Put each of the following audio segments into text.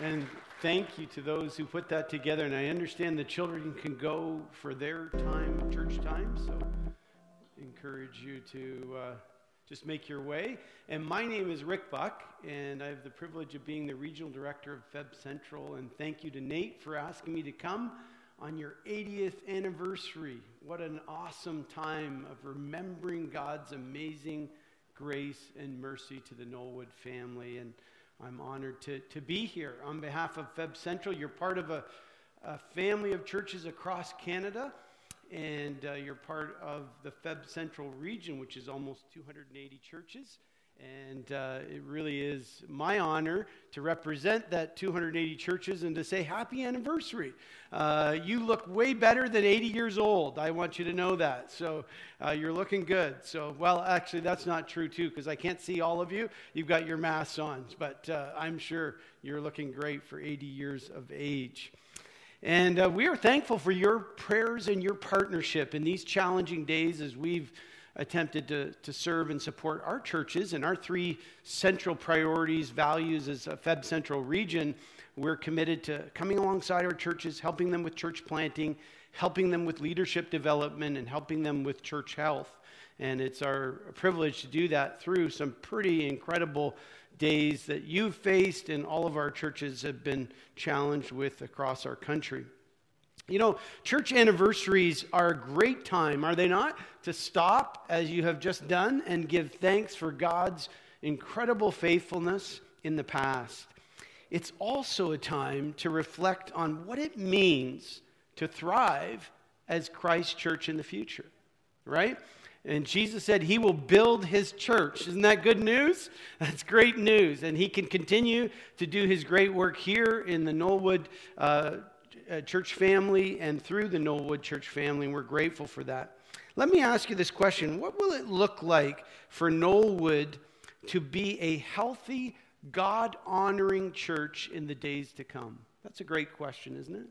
And thank you to those who put that together. And I understand the children can go for their time, church time. So encourage you to uh, just make your way. And my name is Rick Buck, and I have the privilege of being the regional director of Feb Central. And thank you to Nate for asking me to come on your 80th anniversary. What an awesome time of remembering God's amazing grace and mercy to the Knollwood family. And I'm honored to, to be here on behalf of Feb Central. You're part of a, a family of churches across Canada, and uh, you're part of the Feb Central region, which is almost 280 churches. And uh, it really is my honor to represent that 280 churches and to say happy anniversary. Uh, you look way better than 80 years old. I want you to know that. So uh, you're looking good. So, well, actually, that's not true, too, because I can't see all of you. You've got your masks on, but uh, I'm sure you're looking great for 80 years of age. And uh, we are thankful for your prayers and your partnership in these challenging days as we've attempted to, to serve and support our churches and our three central priorities, values as a Feb Central region. We're committed to coming alongside our churches, helping them with church planting, helping them with leadership development, and helping them with church health. And it's our privilege to do that through some pretty incredible days that you've faced and all of our churches have been challenged with across our country. You know, church anniversaries are a great time, are they not? To stop, as you have just done, and give thanks for God's incredible faithfulness in the past. It's also a time to reflect on what it means to thrive as Christ church in the future, right? And Jesus said he will build his church. Isn't that good news? That's great news. And he can continue to do his great work here in the Knollwood uh, uh, church family and through the Knollwood church family, and we're grateful for that. Let me ask you this question What will it look like for Knollwood to be a healthy, God honoring church in the days to come? That's a great question, isn't it?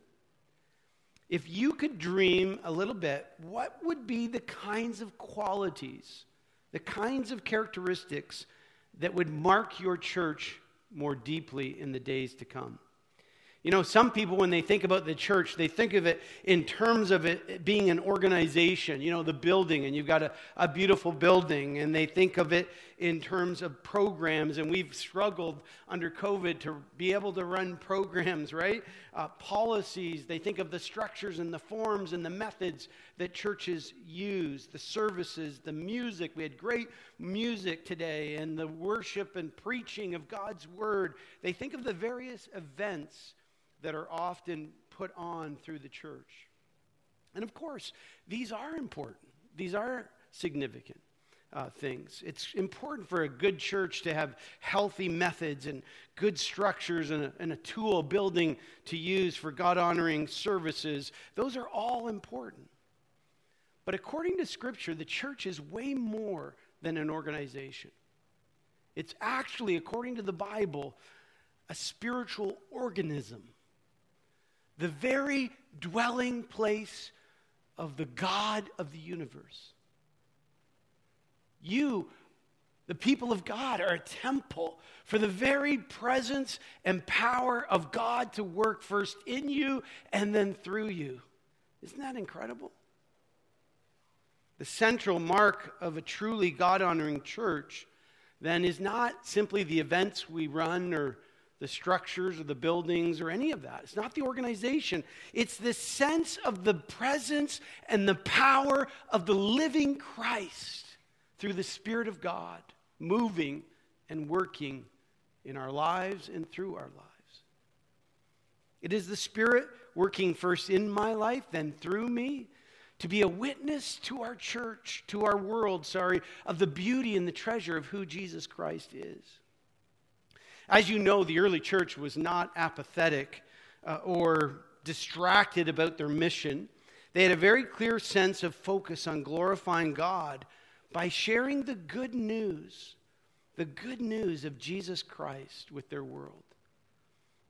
If you could dream a little bit, what would be the kinds of qualities, the kinds of characteristics that would mark your church more deeply in the days to come? You know, some people, when they think about the church, they think of it in terms of it being an organization, you know, the building, and you've got a, a beautiful building, and they think of it in terms of programs, and we've struggled under COVID to be able to run programs, right? Uh, policies, they think of the structures and the forms and the methods that churches use, the services, the music. We had great music today, and the worship and preaching of God's word. They think of the various events that are often put on through the church. And of course, these are important, these are significant. Uh, things. It's important for a good church to have healthy methods and good structures and a, and a tool building to use for God honoring services. Those are all important. But according to Scripture, the church is way more than an organization. It's actually, according to the Bible, a spiritual organism the very dwelling place of the God of the universe. You, the people of God, are a temple for the very presence and power of God to work first in you and then through you. Isn't that incredible? The central mark of a truly God honoring church then is not simply the events we run or the structures or the buildings or any of that. It's not the organization. It's the sense of the presence and the power of the living Christ through the Spirit of God moving and working in our lives and through our lives. It is the Spirit working first in my life, then through me, to be a witness to our church, to our world, sorry, of the beauty and the treasure of who Jesus Christ is. As you know, the early church was not apathetic uh, or distracted about their mission. They had a very clear sense of focus on glorifying God by sharing the good news, the good news of Jesus Christ with their world.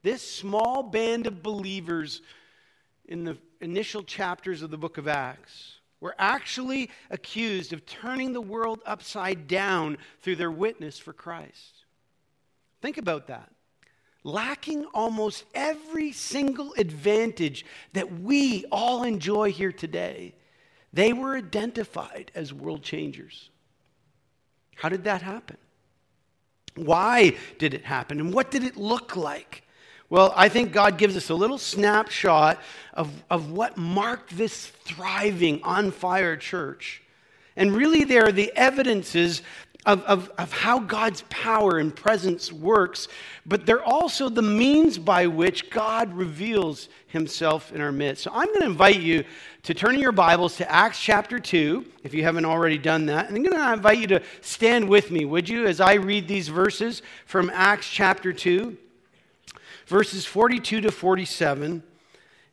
This small band of believers in the initial chapters of the book of Acts were actually accused of turning the world upside down through their witness for Christ. Think about that. lacking almost every single advantage that we all enjoy here today, they were identified as world changers. How did that happen? Why did it happen? And what did it look like? Well, I think God gives us a little snapshot of, of what marked this thriving, on fire church. And really, there are the evidences of, of, of how God's power and presence works, but they're also the means by which God reveals himself in our midst. So I'm going to invite you to turn your Bibles to Acts chapter 2, if you haven't already done that. And I'm going to invite you to stand with me, would you, as I read these verses from Acts chapter 2, verses 42 to 47,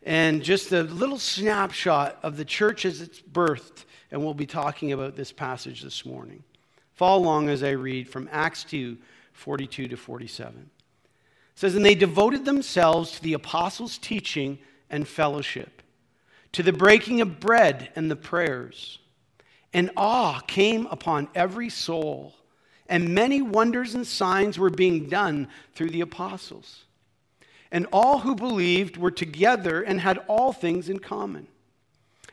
and just a little snapshot of the church as it's birthed. And we'll be talking about this passage this morning. Follow along as I read from Acts 2 42 to 47. It says, And they devoted themselves to the apostles' teaching and fellowship, to the breaking of bread and the prayers. And awe came upon every soul, and many wonders and signs were being done through the apostles. And all who believed were together and had all things in common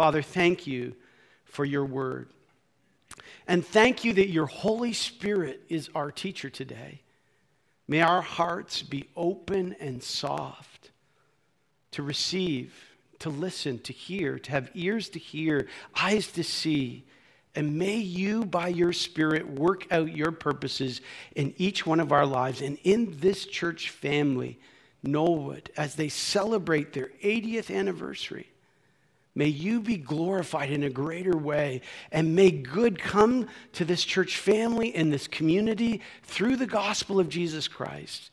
Father, thank you for your word. And thank you that your Holy Spirit is our teacher today. May our hearts be open and soft to receive, to listen, to hear, to have ears to hear, eyes to see. And may you, by your Spirit, work out your purposes in each one of our lives and in this church family, Knollwood, as they celebrate their 80th anniversary. May you be glorified in a greater way. And may good come to this church family and this community through the gospel of Jesus Christ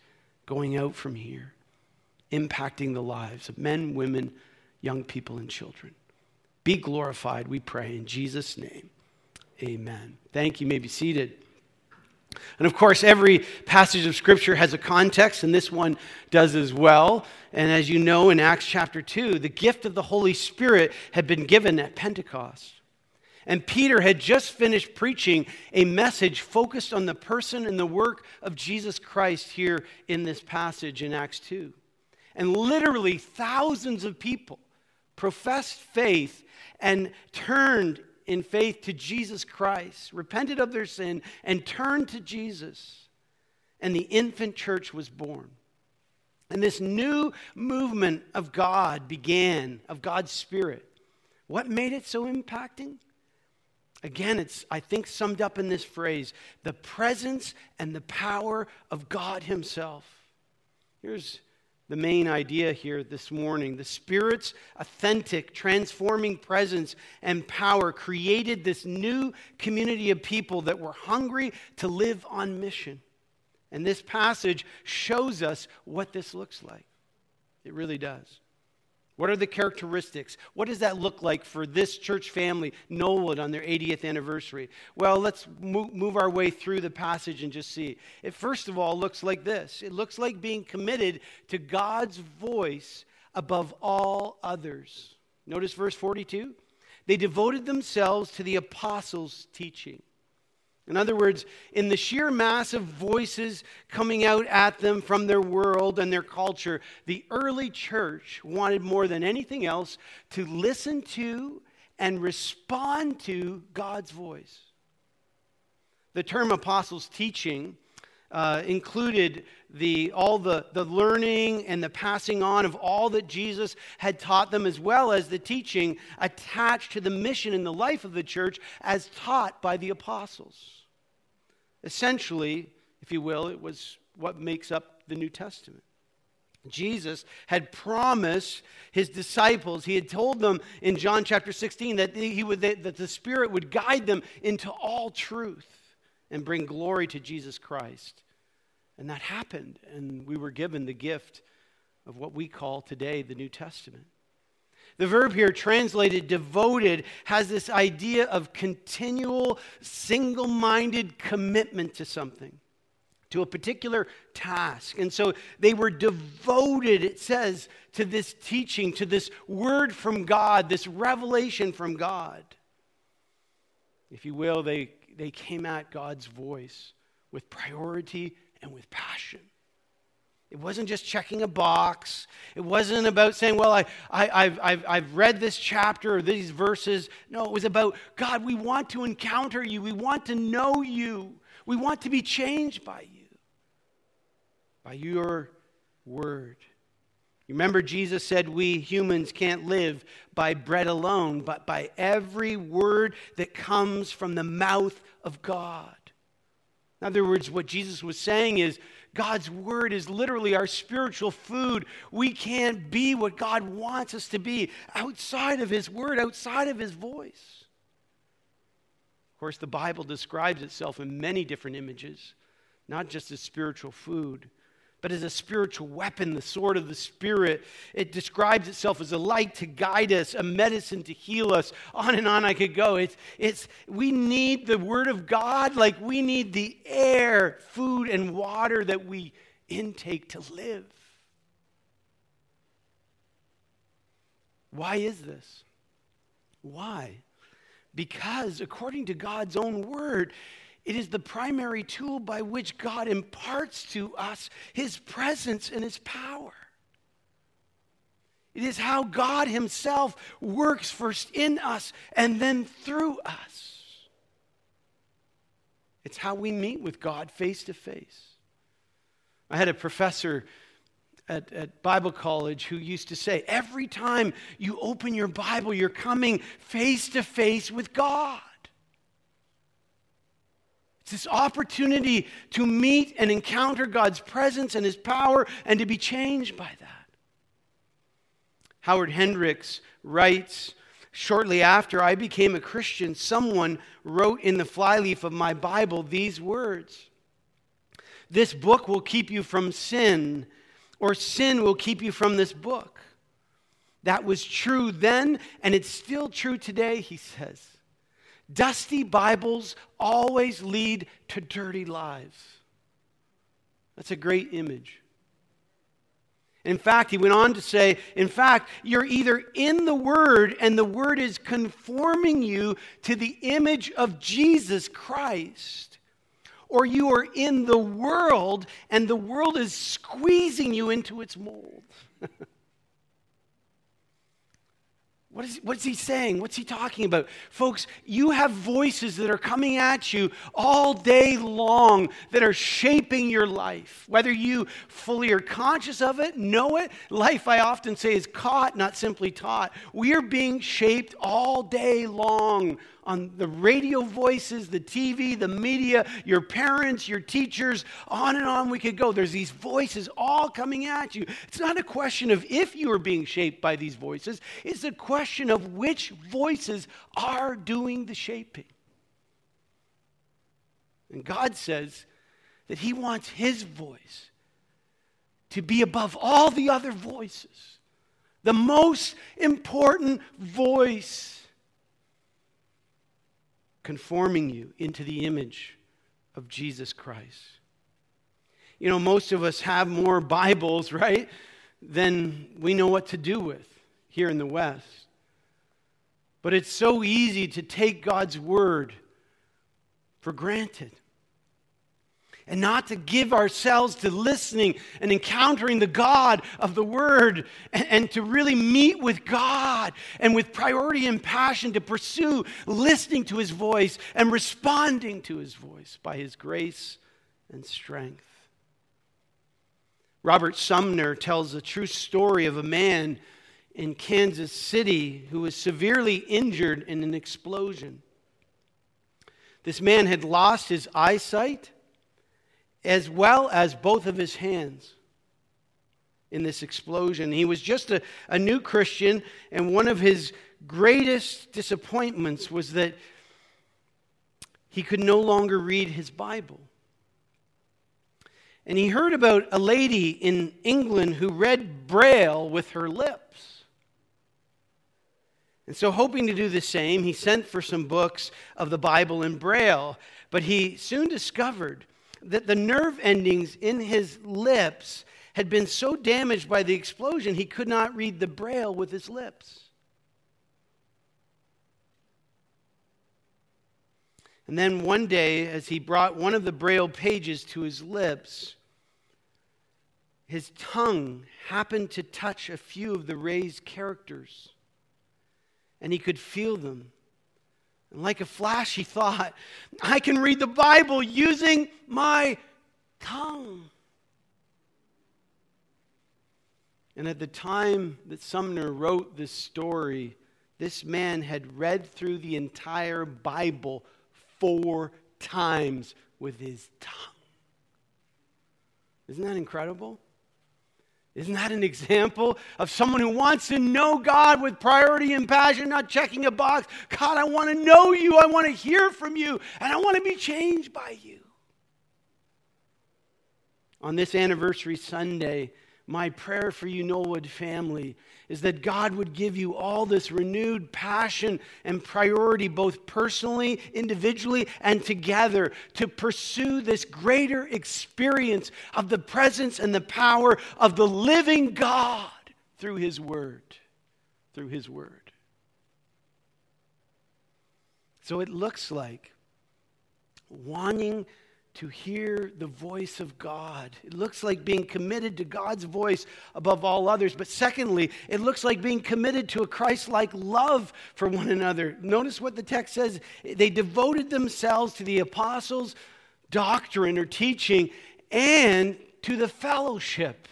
going out from here, impacting the lives of men, women, young people, and children. Be glorified, we pray, in Jesus' name. Amen. Thank you. you may be seated. And of course, every passage of Scripture has a context, and this one does as well. And as you know, in Acts chapter 2, the gift of the Holy Spirit had been given at Pentecost. And Peter had just finished preaching a message focused on the person and the work of Jesus Christ here in this passage in Acts 2. And literally, thousands of people professed faith and turned in faith to Jesus Christ, repented of their sin, and turned to Jesus. And the infant church was born. And this new movement of God began, of God's Spirit. What made it so impacting? Again, it's, I think, summed up in this phrase the presence and the power of God Himself. Here's the main idea here this morning. The Spirit's authentic, transforming presence and power created this new community of people that were hungry to live on mission. And this passage shows us what this looks like. It really does. What are the characteristics? What does that look like for this church family, Knollwood, on their 80th anniversary? Well, let's move our way through the passage and just see. It first of all looks like this it looks like being committed to God's voice above all others. Notice verse 42. They devoted themselves to the apostles' teaching. In other words, in the sheer mass of voices coming out at them from their world and their culture, the early church wanted more than anything else to listen to and respond to God's voice. The term apostles' teaching uh, included the, all the, the learning and the passing on of all that Jesus had taught them, as well as the teaching attached to the mission and the life of the church as taught by the apostles. Essentially, if you will, it was what makes up the New Testament. Jesus had promised his disciples, he had told them in John chapter 16 that, he would, that the Spirit would guide them into all truth and bring glory to Jesus Christ. And that happened, and we were given the gift of what we call today the New Testament. The verb here, translated devoted, has this idea of continual, single minded commitment to something, to a particular task. And so they were devoted, it says, to this teaching, to this word from God, this revelation from God. If you will, they, they came at God's voice with priority and with passion. It wasn't just checking a box. It wasn't about saying, well, I, I, have I've, I've read this chapter or these verses. No, it was about, God, we want to encounter you. We want to know you. We want to be changed by you, by your word. You remember Jesus said we humans can't live by bread alone, but by every word that comes from the mouth of God. In other words, what Jesus was saying is God's word is literally our spiritual food. We can't be what God wants us to be outside of his word, outside of his voice. Of course, the Bible describes itself in many different images, not just as spiritual food but as a spiritual weapon, the sword of the Spirit. It describes itself as a light to guide us, a medicine to heal us. On and on I could go. It's, it's, we need the Word of God like we need the air, food, and water that we intake to live. Why is this? Why? Because according to God's own Word, it is the primary tool by which God imparts to us his presence and his power. It is how God himself works first in us and then through us. It's how we meet with God face to face. I had a professor at, at, Bible college who used to say, Every time you open your Bible, you're coming face to face with God. It's this opportunity to meet and encounter God's presence and His power and to be changed by that. Howard Hendricks writes Shortly after I became a Christian, someone wrote in the flyleaf of my Bible these words This book will keep you from sin, or sin will keep you from this book. That was true then, and it's still true today, he says. Dusty Bibles always lead to dirty lives. That's a great image. In fact, he went on to say, in fact, you're either in the Word and the Word is conforming you to the image of Jesus Christ, or you are in the world and the world is squeezing you into its mold. What is, what's he saying? What's he talking about? Folks, you have voices that are coming at you all day long that are shaping your life. Whether you fully are conscious of it, know it, life, I often say, is caught, not simply taught. We are being shaped all day long on the radio voices, the TV, the media, your parents, your teachers, on and on we could go. There's these voices all coming at you. It's not a question of if you are being shaped by these voices, it's a question of which voices are doing the shaping. And God says that He wants His voice to be above all the other voices, the most important voice conforming you into the image of Jesus Christ. You know, most of us have more Bibles, right, than we know what to do with here in the West. But it's so easy to take God's word for granted and not to give ourselves to listening and encountering the God of the Word and, and, to really meet with God and with priority and passion to pursue listening to His voice and responding to His voice by His grace and strength. Robert Sumner tells a true story of a man in Kansas City who was severely injured in an explosion. This man had lost his eyesight as well as both of his hands in this explosion. He was just a, a new Christian, and one of his greatest disappointments was that he could no longer read his Bible. And he heard about a lady in England who read Braille with her lips. And so, hoping to do the same, he sent for some books of the Bible in Braille. But he soon discovered that the nerve endings in his lips had been so damaged by the explosion he could not read the Braille with his lips. And then one day, as he brought one of the Braille pages to his lips, his tongue happened to touch a few of the raised characters, and he could feel them. And like a flash, he thought, I can read the Bible using my tongue. And at the time that Sumner wrote this story, this man had read through the entire Bible four times with his tongue. Isn't that incredible? Isn't that an example of someone who wants to know God with priority and passion, not checking a box? God, I want to know you. I want to hear from you, and I want to be changed by you. On this anniversary Sunday, my prayer for you, Knollwood family, is that God would give you all this renewed passion and priority, both personally, individually, and together, to pursue this greater experience of the presence and the power of the living God through His Word. Through His Word. So it looks like wanting to hear the voice of God. It looks like being committed to God's voice above all others. But secondly, it looks like being committed to a Christ like love for one another. Notice what the text says they devoted themselves to the apostles' doctrine or teaching and to the fellowship.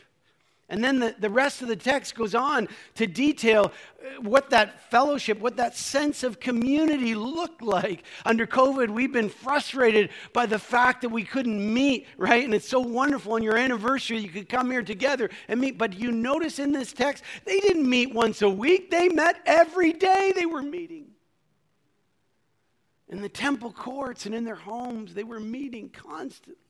And then the, the rest of the text goes on to detail uh, what that fellowship, what that sense of community looked like. Under COVID, we've been frustrated by the fact that we couldn't meet, right? And it's so wonderful on your anniversary, you could come here together and meet. But you notice in this text, they didn't meet once a week, they met every day they were meeting. In the temple courts and in their homes, they were meeting constantly.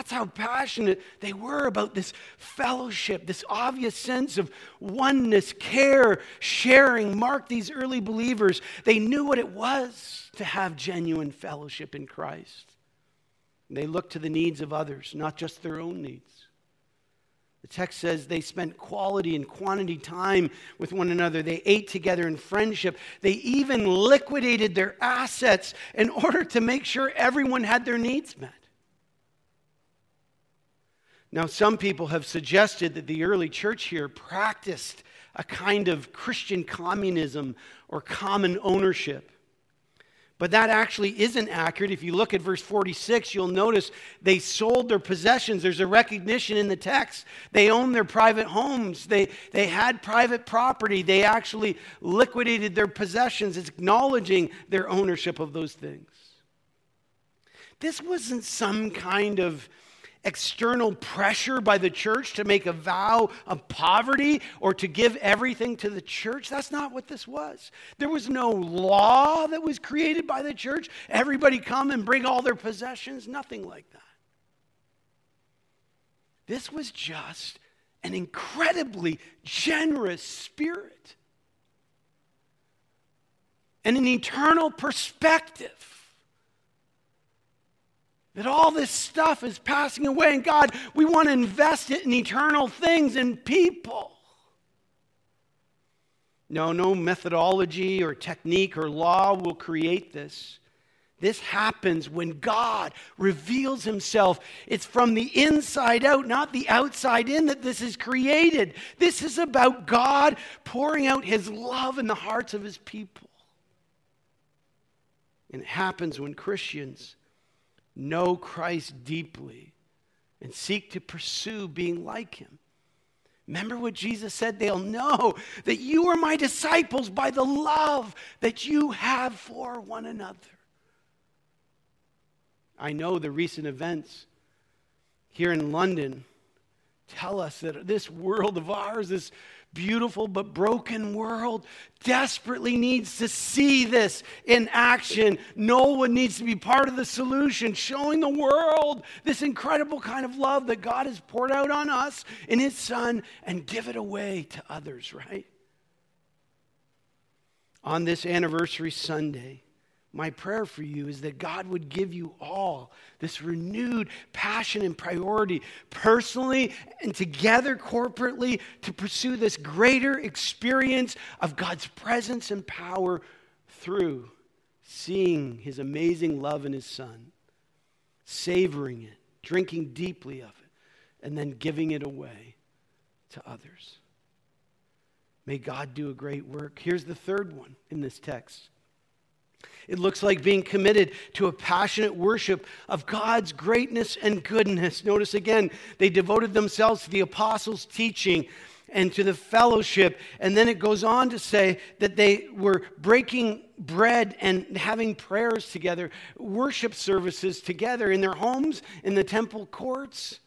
That's how passionate they were about this fellowship, this obvious sense of oneness, care, sharing marked these early believers. They knew what it was to have genuine fellowship in Christ. They looked to the needs of others, not just their own needs. The text says they spent quality and quantity time with one another. They ate together in friendship. They even liquidated their assets in order to make sure everyone had their needs met. Now, some people have suggested that the early church here practiced a kind of Christian communism or common ownership. But that actually isn't accurate. If you look at verse 46, you'll notice they sold their possessions. There's a recognition in the text. They owned their private homes, they, they had private property. They actually liquidated their possessions. It's acknowledging their ownership of those things. This wasn't some kind of external pressure by the church to make a vow of poverty or to give everything to the church. That's not what this was. There was no law that was created by the church. Everybody come and bring all their possessions. Nothing like that. This was just an incredibly generous spirit and an eternal perspective that all this stuff is passing away, and God, we want to invest it in eternal things and people. No, no methodology or technique or law will create this. This happens when God reveals himself. It's from the inside out, not the outside in, that this is created. This is about God pouring out his love in the hearts of his people. And it happens when Christians know Christ deeply and seek to pursue being like him. Remember what Jesus said? They'll know that you are my disciples by the love that you have for one another. I know the recent events here in London tell us that this world of ours, this beautiful but broken world, desperately needs to see this in action. No one needs to be part of the solution, showing the world this incredible kind of love that God has poured out on us in His Son and give it away to others, right? On this anniversary Sunday, my prayer for you is that God would give you all this renewed passion and priority, personally and together corporately, to pursue this greater experience of God's presence and power through seeing His amazing love in His Son, savoring it, drinking deeply of it, and then giving it away to others. May God do a great work. Here's the third one in this text it looks like being committed to a passionate worship of God's greatness and goodness. Notice again, they devoted themselves to the apostles' teaching and to the fellowship. And then it goes on to say that they were breaking bread and having prayers together, worship services together in their homes, in the temple courts.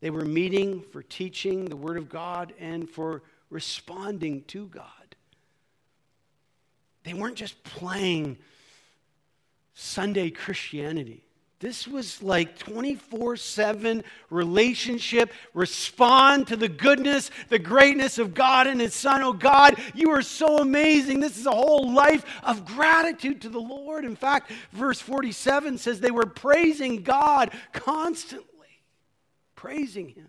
They were meeting for teaching the Word of God and for responding to God. They weren't just playing Sunday Christianity. This was like 24 7 relationship. Respond to the goodness, the greatness of God and His Son. Oh God, you are so amazing. This is a whole life of gratitude to the Lord. In fact, verse 47 says they were praising God constantly, praising Him.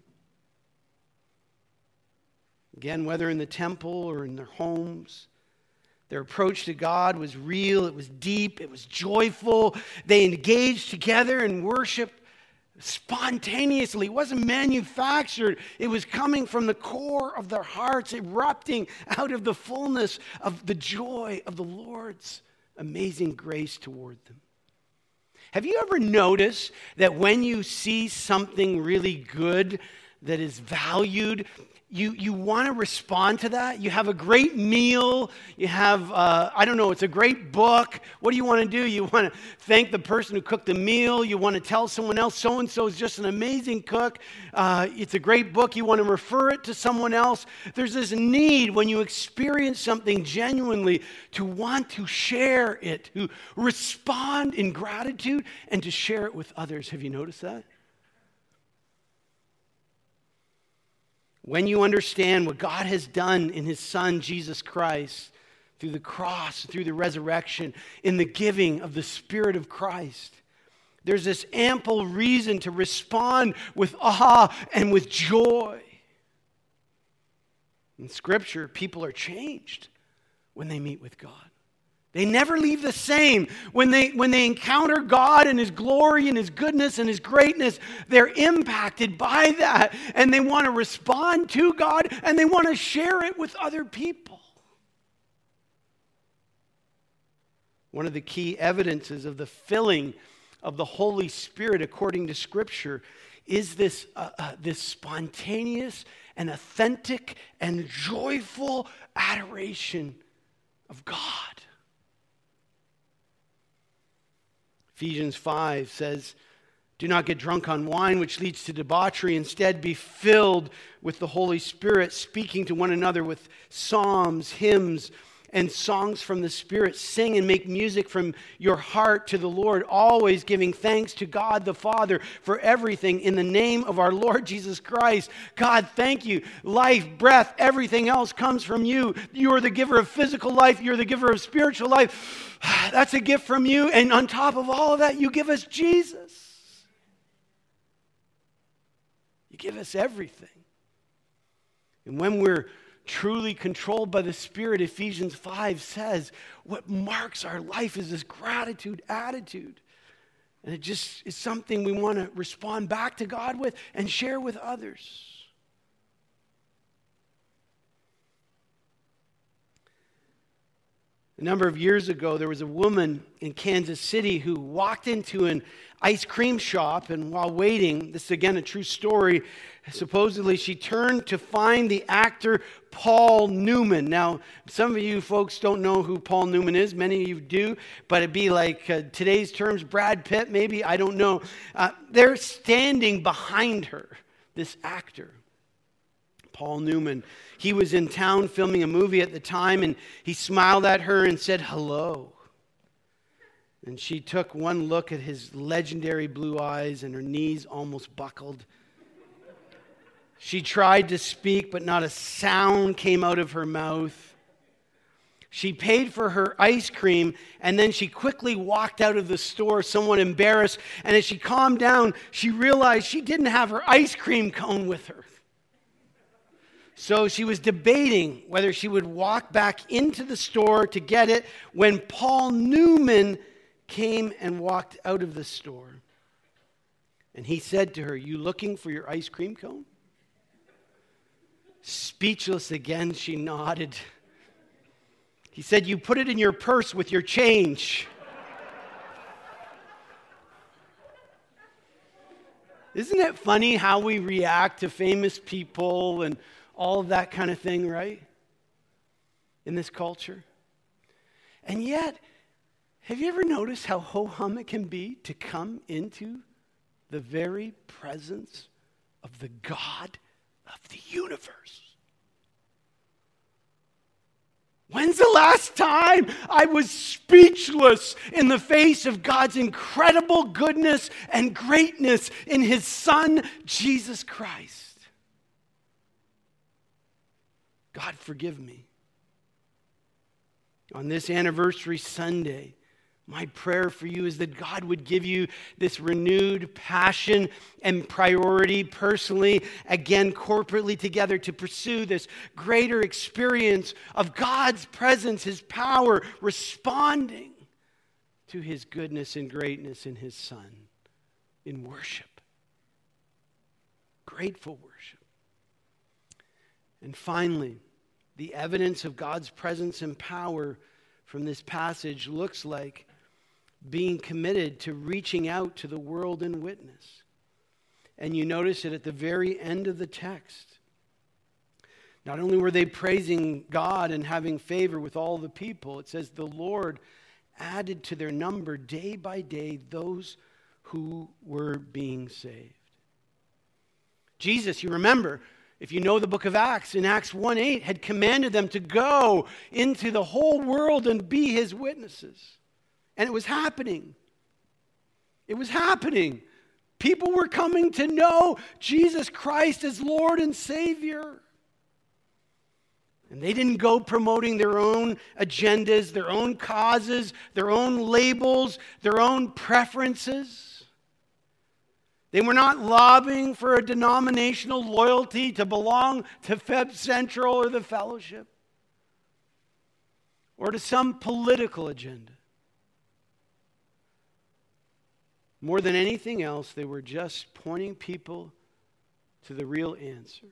Again, whether in the temple or in their homes, their approach to God was real, it was deep, it was joyful. They engaged together in worship spontaneously. It wasn't manufactured, it was coming from the core of their hearts, erupting out of the fullness of the joy of the Lord's amazing grace toward them. Have you ever noticed that when you see something really good that is valued, you, you want to respond to that. You have a great meal. You have, uh, I don't know, it's a great book. What do you want to do? You want to thank the person who cooked the meal. You want to tell someone else, so and so is just an amazing cook. Uh, it's a great book. You want to refer it to someone else. There's this need when you experience something genuinely to want to share it, to respond in gratitude, and to share it with others. Have you noticed that? When you understand what God has done in His Son, Jesus Christ, through the cross, through the resurrection, in the giving of the Spirit of Christ, there's this ample reason to respond with awe and with joy. In Scripture, people are changed when they meet with God. They never leave the same. When they, when they encounter God and His glory and His goodness and His greatness, they're impacted by that and they want to respond to God and they want to share it with other people. One of the key evidences of the filling of the Holy Spirit, according to Scripture, is this, uh, uh, this spontaneous and authentic and joyful adoration of God. Ephesians 5 says, Do not get drunk on wine, which leads to debauchery. Instead, be filled with the Holy Spirit, speaking to one another with psalms, hymns, and songs from the Spirit. Sing and make music from your heart to the Lord, always giving thanks to God the Father for everything in the name of our Lord Jesus Christ. God, thank you. Life, breath, everything else comes from you. You are the giver of physical life, you're the giver of spiritual life. That's a gift from you. And on top of all of that, you give us Jesus. You give us everything. And when we're truly controlled by the Spirit, Ephesians 5 says, what marks our life is this gratitude attitude. And it just is something we want to respond back to God with and share with others. A number of years ago, there was a woman in Kansas City who walked into an ice cream shop, and while waiting, this is again a true story, supposedly she turned to find the actor Paul Newman. Now, some of you folks don't know who Paul Newman is, many of you do, but it'd be like uh, today's terms Brad Pitt, maybe, I don't know. Uh, they're standing behind her, this actor. Paul Newman. He was in town filming a movie at the time, and he smiled at her and said, Hello. And she took one look at his legendary blue eyes, and her knees almost buckled. She tried to speak, but not a sound came out of her mouth. She paid for her ice cream and then she quickly walked out of the store, somewhat embarrassed. And as she calmed down, she realized she didn't have her ice cream cone with her. So she was debating whether she would walk back into the store to get it when Paul Newman came and walked out of the store. And he said to her, You looking for your ice cream cone? Speechless again, she nodded. He said, You put it in your purse with your change. Isn't it funny how we react to famous people and all of that kind of thing, right? In this culture. And yet, have you ever noticed how ho hum it can be to come into the very presence of the God of the universe? When's the last time I was speechless in the face of God's incredible goodness and greatness in His Son, Jesus Christ? God, forgive me. On this anniversary Sunday, my prayer for you is that God would give you this renewed passion and priority personally, again, corporately together to pursue this greater experience of God's presence, His power, responding to His goodness and greatness in His Son in worship. Grateful worship. And finally, the evidence of God's presence and power from this passage looks like being committed to reaching out to the world and witness. And you notice it at the very end of the text. Not only were they praising God and having favor with all the people, it says the Lord added to their number day by day those who were being saved. Jesus, you remember, if you know the book of Acts, in Acts 1 8, had commanded them to go into the whole world and be his witnesses. And it was happening. It was happening. People were coming to know Jesus Christ as Lord and Savior. And they didn't go promoting their own agendas, their own causes, their own labels, their own preferences. They were not lobbying for a denominational loyalty to belong to Feb Central or the fellowship or to some political agenda. More than anything else, they were just pointing people to the real answer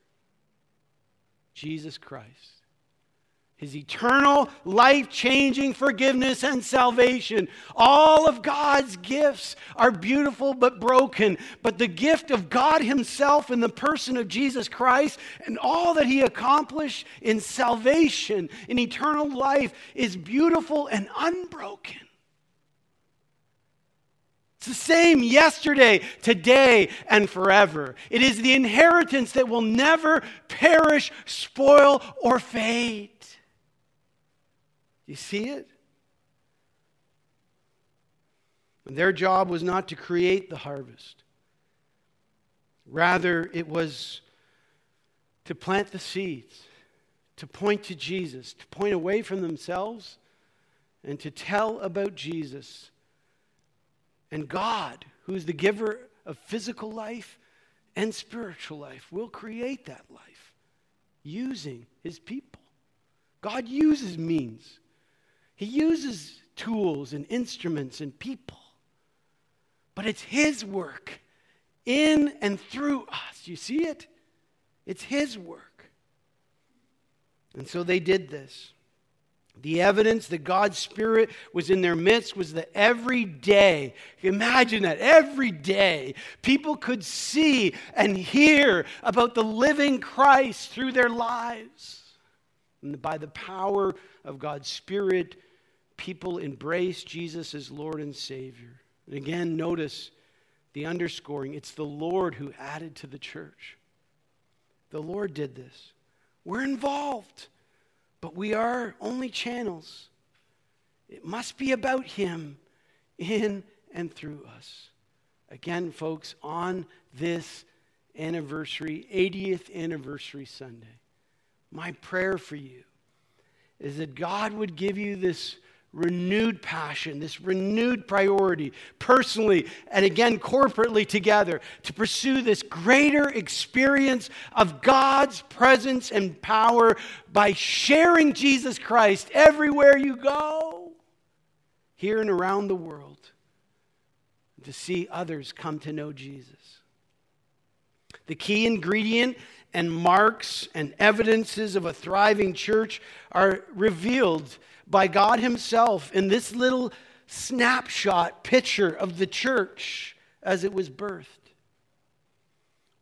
Jesus Christ his eternal, life changing forgiveness and salvation. All of God's gifts are beautiful but broken. But the gift of God Himself in the person of Jesus Christ and all that He accomplished in salvation, in eternal life, is beautiful and unbroken. It's the same yesterday, today, and forever. It is the inheritance that will never perish, spoil, or fade. You see it? And their job was not to create the harvest. Rather, it was to plant the seeds, to point to Jesus, to point away from themselves, and to tell about Jesus. And God, who is the giver of physical life and spiritual life, will create that life using his people. God uses means. He uses tools and instruments and people, but it's His work in and through us. You see it? It's His work. And so they did this. The evidence that God's Spirit was in their midst was that every day, imagine that, every day, people could see and hear about the living Christ through their lives. And by the power of God's Spirit, people embrace Jesus as Lord and Savior. And again, notice the underscoring it's the Lord who added to the church. The Lord did this. We're involved, but we are only channels. It must be about Him in and through us. Again, folks, on this anniversary, 80th anniversary Sunday, my prayer for you is that God would give you this renewed passion, this renewed priority, personally and again corporately together, to pursue this greater experience of God's presence and power by sharing Jesus Christ everywhere you go, here and around the world, to see others come to know Jesus. The key ingredient and marks and evidences of a thriving church are revealed by God Himself in this little snapshot picture of the church as it was birthed.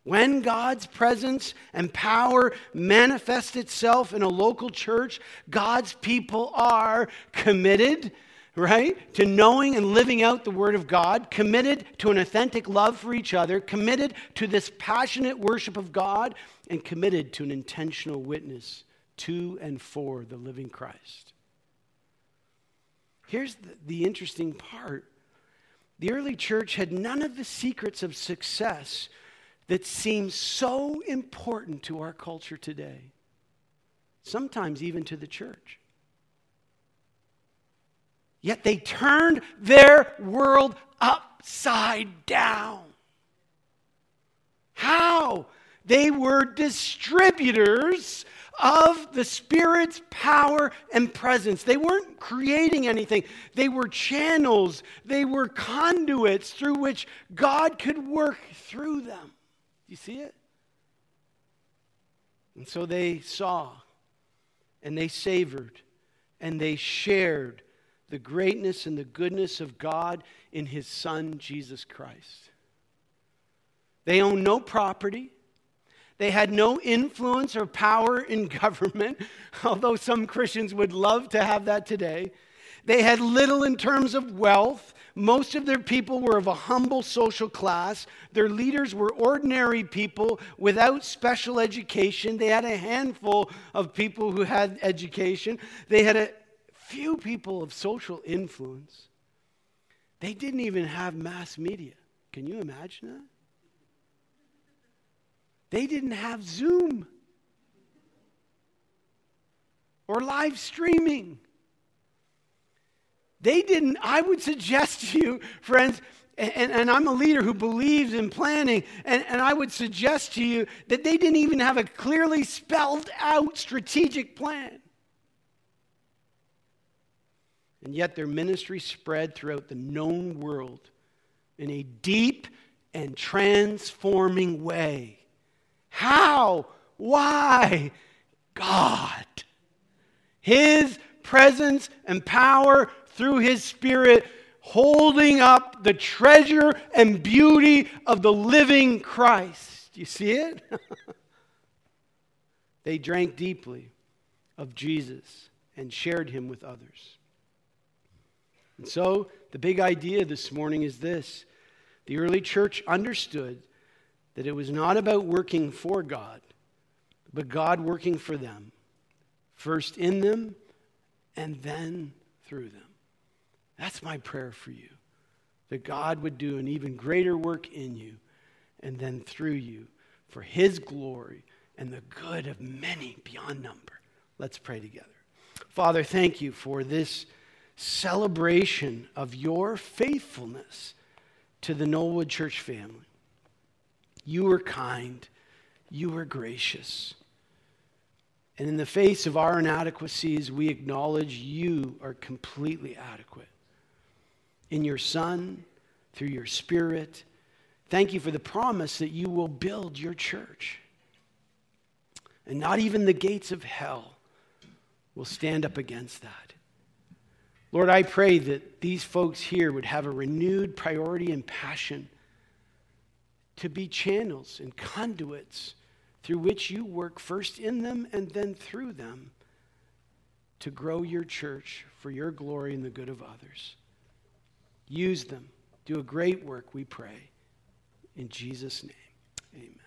When God's presence and power manifest itself in a local church, God's people are committed, right, to knowing and living out the Word of God, committed to an authentic love for each other, committed to this passionate worship of God, and committed to an intentional witness to and for the living Christ. Here's the, the interesting part the early church had none of the secrets of success that seem so important to our culture today, sometimes even to the church. Yet they turned their world upside down. How? They were distributors of the Spirit's power and presence. They weren't creating anything, they were channels, they were conduits through which God could work through them. You see it? And so they saw and they savored and they shared the greatness and the goodness of God in His Son, Jesus Christ. They owned no property. They had no influence or power in government, although some Christians would love to have that today. They had little in terms of wealth. Most of their people were of a humble social class. Their leaders were ordinary people without special education. They had a handful of people who had education. They had a few people of social influence. They didn't even have mass media. Can you imagine that? They didn't have Zoom or live streaming. They didn't, I would suggest to you, friends, and, and, I'm a leader who believes in planning, and, and I would suggest to you that they didn't even have a clearly spelled out strategic plan. And yet their ministry spread throughout the known world in a deep and transforming way. How? Why? God. His presence and power through His Spirit holding up the treasure and beauty of the living Christ. You see it? they drank deeply of Jesus and shared him with others. And so, the big idea this morning is this the early church understood that it was not about working for God, but God working for them, first in them and then through them. That's my prayer for you, that God would do an even greater work in you and then through you for His glory and the good of many beyond number. Let's pray together. Father, thank you for this celebration of your faithfulness to the Knollwood Church family. You are kind. You are gracious. And in the face of our inadequacies, we acknowledge you are completely adequate. In your Son, through your Spirit, thank you for the promise that you will build your church. And not even the gates of hell will stand up against that. Lord, I pray that these folks here would have a renewed priority and passion to be channels and conduits through which you work first in them and then through them to grow your church for your glory and the good of others. Use them. Do a great work, we pray. In Jesus' name, amen.